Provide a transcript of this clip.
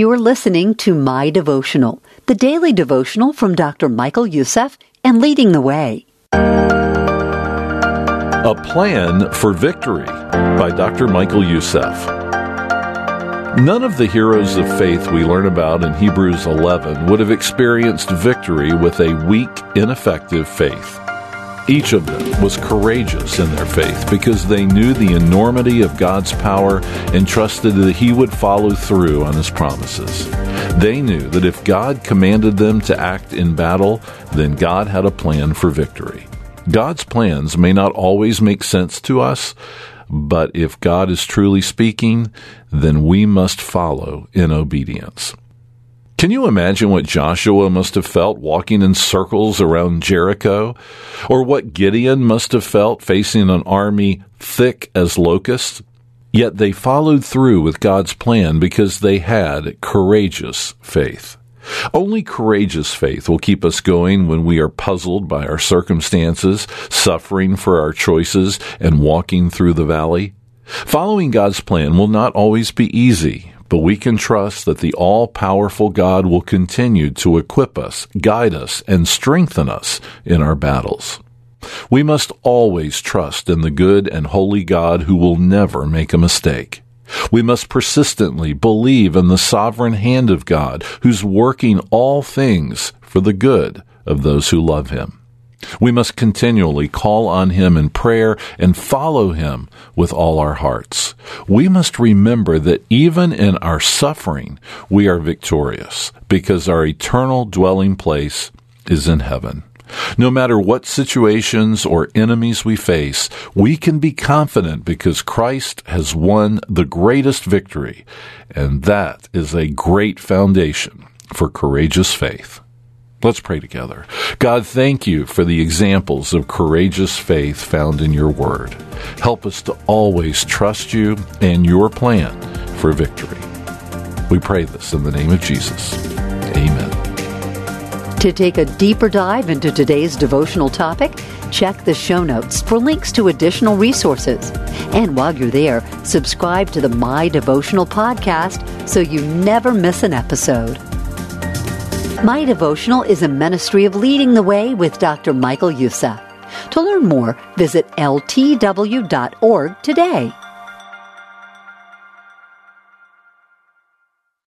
You are listening to My Devotional, the daily devotional from Dr. Michael Youssef and Leading the Way. A Plan for Victory by Dr. Michael Youssef. None of the heroes of faith we learn about in Hebrews 11 would have experienced victory with a weak, ineffective faith. Each of them was courageous in their faith because they knew the enormity of God's power and trusted that He would follow through on His promises. They knew that if God commanded them to act in battle, then God had a plan for victory. God's plans may not always make sense to us, but if God is truly speaking, then we must follow in obedience. Can you imagine what Joshua must have felt walking in circles around Jericho? Or what Gideon must have felt facing an army thick as locusts? Yet they followed through with God's plan because they had courageous faith. Only courageous faith will keep us going when we are puzzled by our circumstances, suffering for our choices, and walking through the valley. Following God's plan will not always be easy, but we can trust that the all powerful God will continue to equip us, guide us, and strengthen us in our battles. We must always trust in the good and holy God who will never make a mistake. We must persistently believe in the sovereign hand of God who's working all things for the good of those who love him. We must continually call on Him in prayer and follow Him with all our hearts. We must remember that even in our suffering, we are victorious because our eternal dwelling place is in heaven. No matter what situations or enemies we face, we can be confident because Christ has won the greatest victory, and that is a great foundation for courageous faith. Let's pray together. God, thank you for the examples of courageous faith found in your word. Help us to always trust you and your plan for victory. We pray this in the name of Jesus. Amen. To take a deeper dive into today's devotional topic, check the show notes for links to additional resources. And while you're there, subscribe to the My Devotional podcast so you never miss an episode. My Devotional is a ministry of leading the way with Dr. Michael Youssef. To learn more, visit ltw.org today.